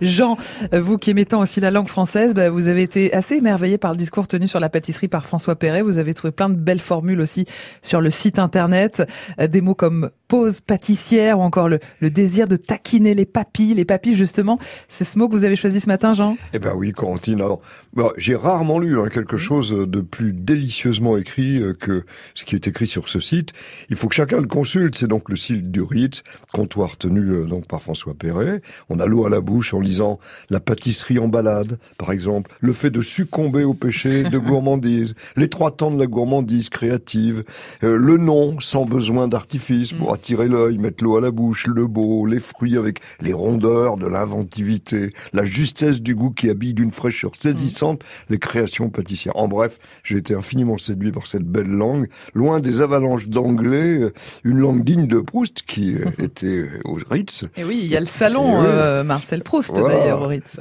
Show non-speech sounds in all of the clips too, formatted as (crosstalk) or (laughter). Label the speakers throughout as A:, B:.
A: Jean, vous qui aimez tant aussi la langue française, bah, vous avez été assez émerveillé par le discours tenu sur la pâtisserie par François Perret. Vous avez trouvé plein de belles formules aussi sur le site internet, euh, des mots comme pause pâtissière ou encore le, désir de taquiner les papilles. Les papilles, justement, c'est ce mot que vous avez choisi ce matin, Jean?
B: Eh ben oui, Corentine. Bah, j'ai rarement lu hein, quelque chose de plus délicieusement écrit euh, que ce qui est écrit sur ce site. Il faut que chacun le consulte. C'est donc le site du Ritz, comptoir tenu euh, donc par François Perret. On a l'eau à la bouche en lisant la pâtisserie en balade, par exemple, le fait de succomber au péché de gourmandise, (laughs) les trois temps de la gourmandise créative, euh, le nom sans besoin d'artifice. Attirer l'œil, mettre l'eau à la bouche, le beau, les fruits avec les rondeurs de l'inventivité, la justesse du goût qui habille d'une fraîcheur saisissante les créations pâtissières. En bref, j'ai été infiniment séduit par cette belle langue, loin des avalanches d'anglais, euh, une langue digne de Proust qui euh, (laughs) était au Ritz.
A: Et oui, il y a le salon Marcel Proust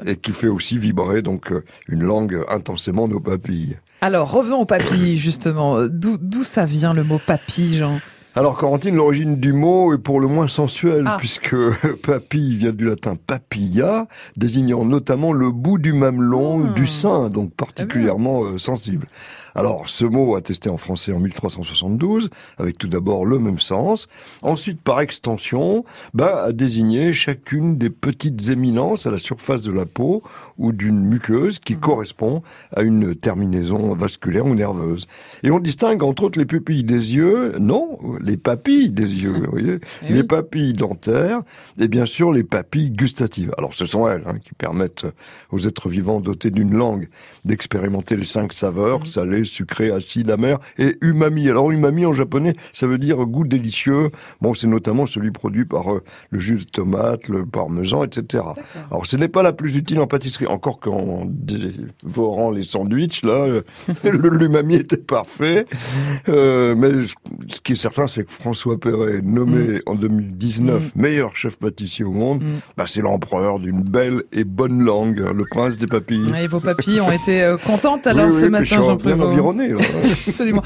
B: et qui fait aussi vibrer donc euh, une langue intensément nos papilles.
A: Alors revenons aux papilles justement. D'où ça vient le mot papille, Jean?
B: Alors, Corentine, l'origine du mot est pour le moins sensuelle, ah. puisque (laughs) papille vient du latin papilla, désignant notamment le bout du mamelon hmm. du sein, donc particulièrement euh, sensible. Alors, ce mot attesté en français en 1372, avec tout d'abord le même sens. Ensuite, par extension, bah, a désigné chacune des petites éminences à la surface de la peau ou d'une muqueuse qui correspond à une terminaison vasculaire ou nerveuse. Et on distingue entre autres les pupilles des yeux, non, les papilles des yeux, vous voyez, eh les papilles dentaires et bien sûr les papilles gustatives. Alors ce sont elles hein, qui permettent aux êtres vivants dotés d'une langue d'expérimenter les cinq saveurs, mm. salé, sucré, acide, amer et umami. Alors umami en japonais, ça veut dire goût délicieux. Bon, c'est notamment celui produit par euh, le jus de tomate, le parmesan, etc. Alors ce n'est pas la plus utile en pâtisserie, encore qu'en dévorant les sandwichs, là, (laughs) l'umami était parfait. Euh, mais ce qui est certain, c'est que François Perret, nommé mm. en 2019 mm. meilleur chef pâtissier au monde, mm. bah, c'est l'empereur d'une belle et bonne langue, le prince des papilles.
A: Et vos papilles ont été euh, contentes alors ce matin,
B: environné. (laughs)
A: Absolument.